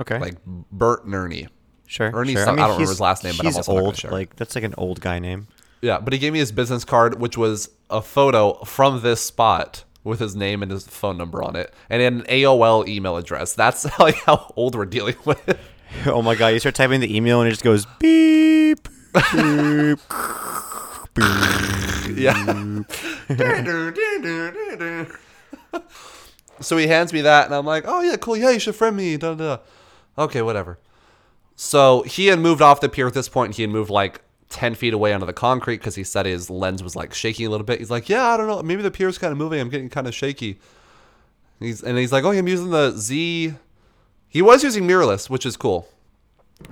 Okay. Like Bert and Ernie. sure. Ernie's sure. some- I don't remember his last name, but I'm also old. share. Like that's like an old guy name. Yeah, but he gave me his business card, which was a photo from this spot with his name and his phone number on it, and an AOL email address. That's [LAUGHS] like how old we're dealing with. [LAUGHS] oh my god! You start typing the email and it just goes beep. beep. beep. [LAUGHS] yeah. [LAUGHS] so he hands me that, and I'm like, "Oh yeah, cool. Yeah, you should friend me." Da, da. Okay, whatever. So he had moved off the pier at this point. He had moved like ten feet away onto the concrete because he said his lens was like shaking a little bit. He's like, "Yeah, I don't know. Maybe the pier's kind of moving. I'm getting kind of shaky." He's and he's like, "Oh, I'm using the Z." He was using mirrorless, which is cool,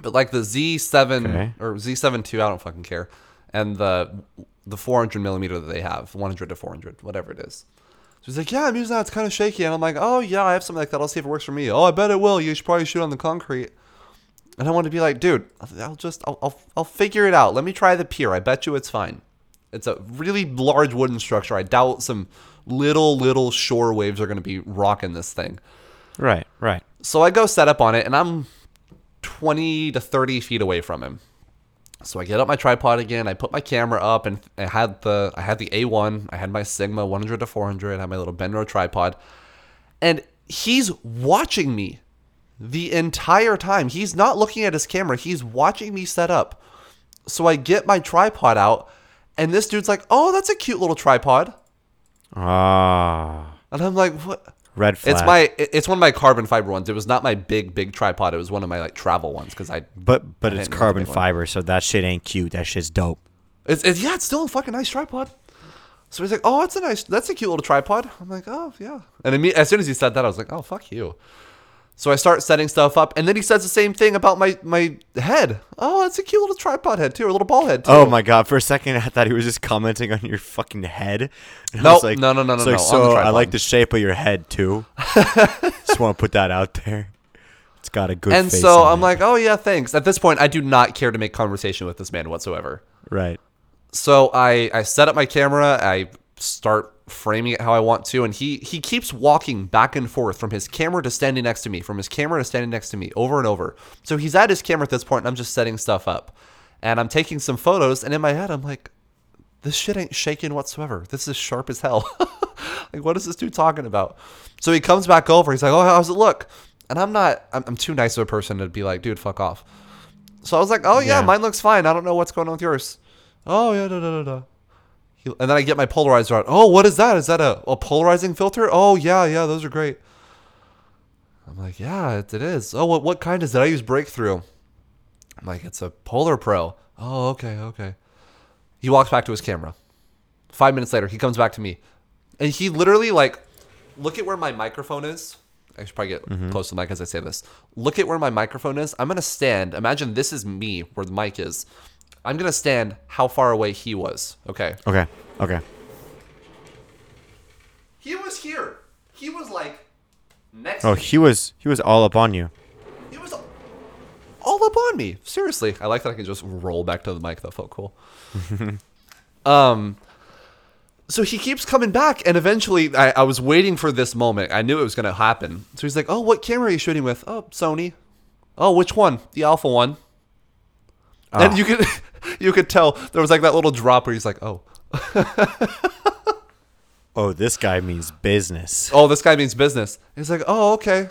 but like the Z7 Okay. or Z7 II, I don't fucking care. And the the 400 millimeter that they have, 100 to 400, whatever it is. So he's like, yeah, I'm using that. It's kind of shaky. And I'm like, oh yeah, I have something like that. I'll see if it works for me. Oh, I bet it will. You should probably shoot on the concrete. And I want to be like, dude, I'll just, I'll, I'll, I'll figure it out. Let me try the pier. I bet you it's fine. It's a really large wooden structure. I doubt some little, little shore waves are going to be rocking this thing. Right, right. So I go set up on it, and I'm 20 to 30 feet away from him. So I get up my tripod again. I put my camera up, and I had the I had the A1. I had my Sigma 100 to 400. I had my little Benro tripod, and he's watching me the entire time. He's not looking at his camera. He's watching me set up. So I get my tripod out, and this dude's like, "Oh, that's a cute little tripod," Ah, and I'm like, "What?" Red flag. It's my it's one of my carbon fiber ones. It was not my big big tripod. It was one of my like travel ones because I but but I it's carbon big one. fiber, so that shit ain't cute. That shit's dope. It's, it's yeah, it's still a fucking nice tripod. So he's like, "Oh, that's a nice, that's a cute little tripod." I'm like, "Oh yeah." And imme- as soon as he said that, I was like, "Oh fuck you." So I start setting stuff up, and then he says the same thing about my my head. Oh, it's a cute little tripod head too, or a little ball head too. Oh my god! For a second, I thought he was just commenting on your fucking head. I Nope. like, No, no, no, no, like, no, So I like the shape of your head too. [LAUGHS] just want to put that out there. It's got a good. And so I'm it. like, "Oh yeah, thanks." At this point, I do not care to make conversation with this man whatsoever. right. So I I set up my camera. I start framing it how I want to, and he he keeps walking back and forth from his camera to standing next to me, from his camera to standing next to me, over and over. So he's at his camera at this point, and I'm just setting stuff up, and I'm taking some photos, and in my head I'm like, this shit ain't shaking whatsoever. This is sharp as hell. [LAUGHS] like what is this dude talking about? So he comes back over. He's like, oh, how's it look? And I'm not. I'm, I'm too nice of a person to be like, dude, fuck off. So I was like, oh yeah, Yeah. mine looks fine. I don't know what's going on with yours. Oh yeah, da da da da. And then I get my polarizer out. Oh, what is that? Is that a, a polarizing filter? Oh yeah, yeah, those are great. I'm like, yeah, it, it is. Oh, what what kind is it? I use Breakthrough. I'm like, it's a Polar Pro. Oh, okay, okay. He walks back to his camera. Five minutes later, he comes back to me, and he literally like, look at where my microphone is. I should probably get mm-hmm. close to the mic as I say this. Look at where my microphone is. I'm gonna stand. Imagine this is me where the mic is. I'm gonna stand how far away he was. Okay. Okay. Okay. He was here. He was like next. Oh, he was he was all up on you. He was all up on me. Seriously, I like that I can just roll back to the mic. That felt cool. [LAUGHS] um, so he keeps coming back, and eventually, I, I was waiting for this moment. I knew it was going to happen. So he's like, "Oh, what camera are you shooting with? Oh, Sony. Oh, which one? The Alpha one." And Ah. you could you could tell there was like that little drop where he's like, "Oh, [LAUGHS] Oh, this guy means business. oh, this guy means business." He's like, "Oh, okay."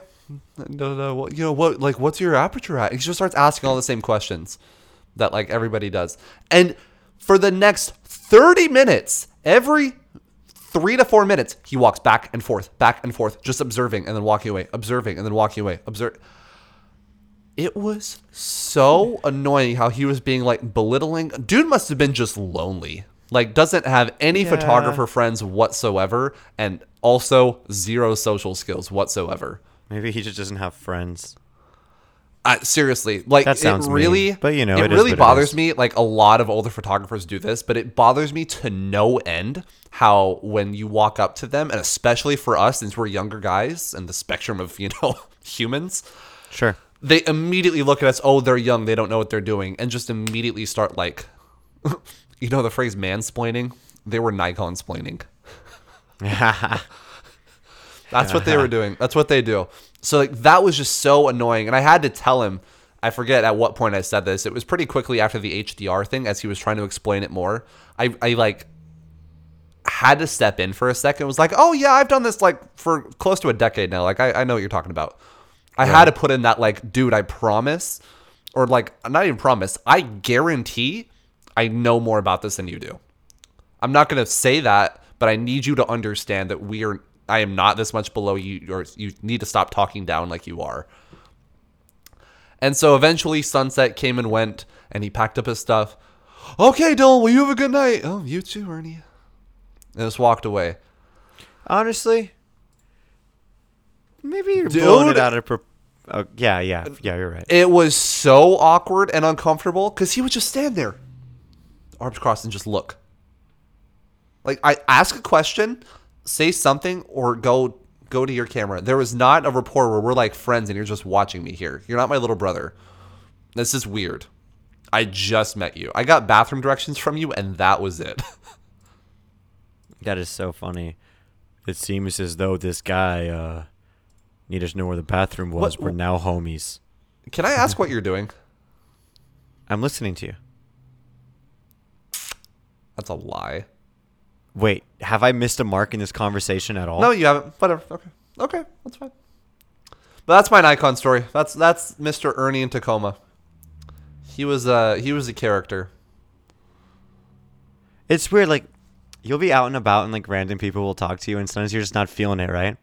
No, no, what, you know what? Like, what's your aperture at? He just starts asking all the same questions that like everybody does, and for the next thirty minutes, every three to four minutes, he walks back and forth, back and forth, just observing and then walking away, observing and then walking away, observe. It was so annoying how he was being like belittling. Dude must have been just lonely. Like doesn't have any Yeah. photographer friends whatsoever and also zero social skills whatsoever. Maybe he just doesn't have friends. Uh, seriously, like That sounds it really, mean, but, you know, it, it is really what it bothers me. Like a lot of older photographers do this, but it bothers me to no end how when you walk up to them, and especially for us, since we're younger guys and the spectrum of you know [LAUGHS] humans, Sure. They immediately look at us. Oh, they're young. They don't know what they're doing, and just immediately start like, [LAUGHS] you know, the phrase mansplaining. They were Nikon splaining. [LAUGHS] That's what they were doing. That's what they do. So like that was just so annoying, and I had to tell him. I forget at what point I said this. It was pretty quickly after the HDR thing, as he was trying to explain it more. I I like had to step in for a second. Was like, oh yeah, I've done this like for close to a decade now. Like I, I know what you're talking about. I had to put in that like, dude, I promise, or like not even promise. I guarantee I know more about this than you do. I'm not going to say that, but I need you to understand that we are. I am not this much below you, or you need to stop talking down like you are. And so eventually, sunset came and went, and he packed up his stuff. Okay, Dylan, well, you have a good night. Oh, you too, Ernie. And just walked away. Honestly, maybe you're Dude. blowing it out of pro- uh, yeah, yeah, yeah. You're right. It was so awkward and uncomfortable because he would just stand there, arms crossed, and just look. Like I ask a question, say something, or go go to your camera. There was not a rapport where we're like friends and you're just watching me here. You're not my little brother. This is weird. I just met you. I got bathroom directions from you, and that was it. [LAUGHS] That is so funny. It seems as though this guy uh, needed to know where the bathroom was. What- We're now homies. Can I ask what you're doing? I'm listening to you. That's a lie. Wait, have I missed a mark in this conversation at all? No, you haven't. Whatever. Okay. Okay, that's fine. But that's my Nikon story. That's that's Mr. Ernie in Tacoma. He was uh he was a character. It's weird. Like, you'll be out and about, and like random people will talk to you, and sometimes you're just not feeling it, right?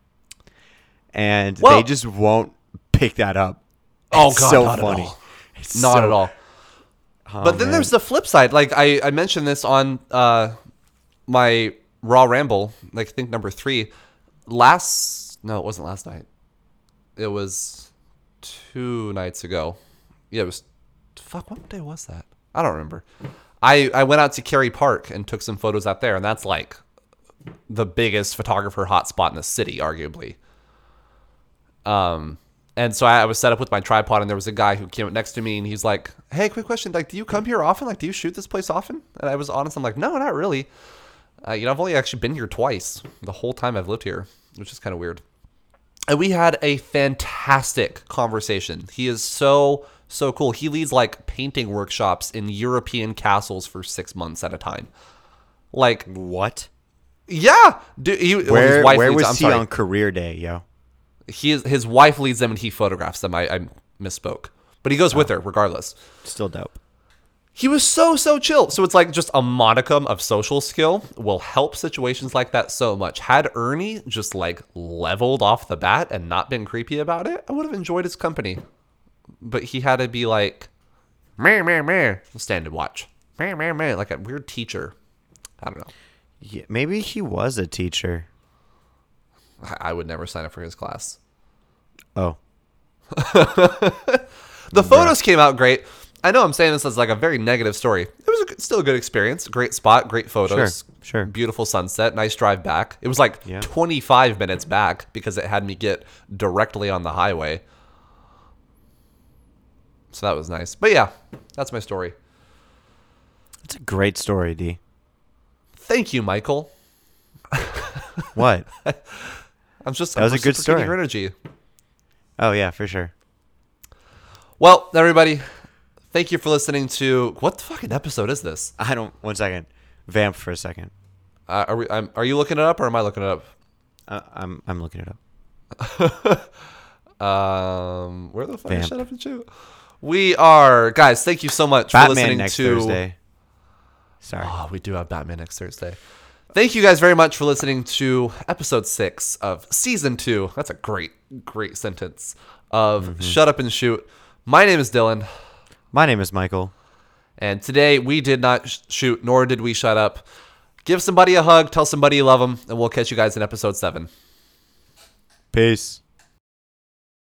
And Well- they just won't pick that up. Oh, It's God, so not at funny. all. It's Not so- at all. Oh, But then man. there's the flip side. Like I, I mentioned this on uh, my Raw Ramble, like I think number three. Last no, it wasn't last night. It was two nights ago. Yeah, it was fuck, what day was that? I don't remember. I, I went out to Kerry Park and took some photos out there, and that's like the biggest photographer hotspot in the city, arguably. Um, and so I, I was set up with my tripod, and there was a guy who came up next to me, and he's like, "Hey, quick question. Like, do you come here often? Like, do you shoot this place often?" And I was honest. I'm like, "No, not really. Uh, you know, I've only actually been here twice the whole time I've lived here, which is kind of weird." And we had a fantastic conversation. He is so so cool. He leads like painting workshops in European castles for six months at a time. Like, what? yeah, dude, he, well, his Where wife where was I'm he sorry on career day, yo? He is, his wife leads them and he photographs them. I, I misspoke, but he goes with oh. her regardless. Still dope. He was so so chill. So it's like just a modicum of social skill will help situations like that so much. Had Ernie just like leveled off the bat and not been creepy about it, I would have enjoyed his company. But he had to be like, meh meh meh, stand and watch, meh meh meh, like a weird teacher. I don't know. Yeah, maybe he was a teacher. I would never sign up for his class. Oh, [LAUGHS] The photos came out great. I know I'm saying this as like a very negative story. It was a, still a good experience. Great spot, great photos. Sure, sure. Beautiful sunset, nice drive back. It was like Yeah. 25 minutes back because it had me get directly on the highway. So that was nice. But yeah, that's my story. it's a great story, D. Thank you, Michael. What? [LAUGHS] I'm just That was I'm a good story. Your energy. Oh yeah, for sure. Well, everybody, thank you for listening to what the fucking episode is this? I don't. One second. Vamp for a second. Uh, are we? I'm, are you looking it up or am I looking it up? Uh, I'm I'm looking it up. [LAUGHS] Um, where the fuck is Shut Up and Shoot? We are guys. Thank you so much for listening next to. Thursday. Sorry. Oh, we do have Batman next Thursday. Thank you guys very much for listening to episode six of season two. That's a great, great sentence of Mm-hmm. Shut Up and Shoot. My name is Dylan, My name is Michael. and today we did not sh- shoot, nor did we shut up. Give somebody a hug, tell somebody you love them, and we'll catch you guys in episode seven. Peace.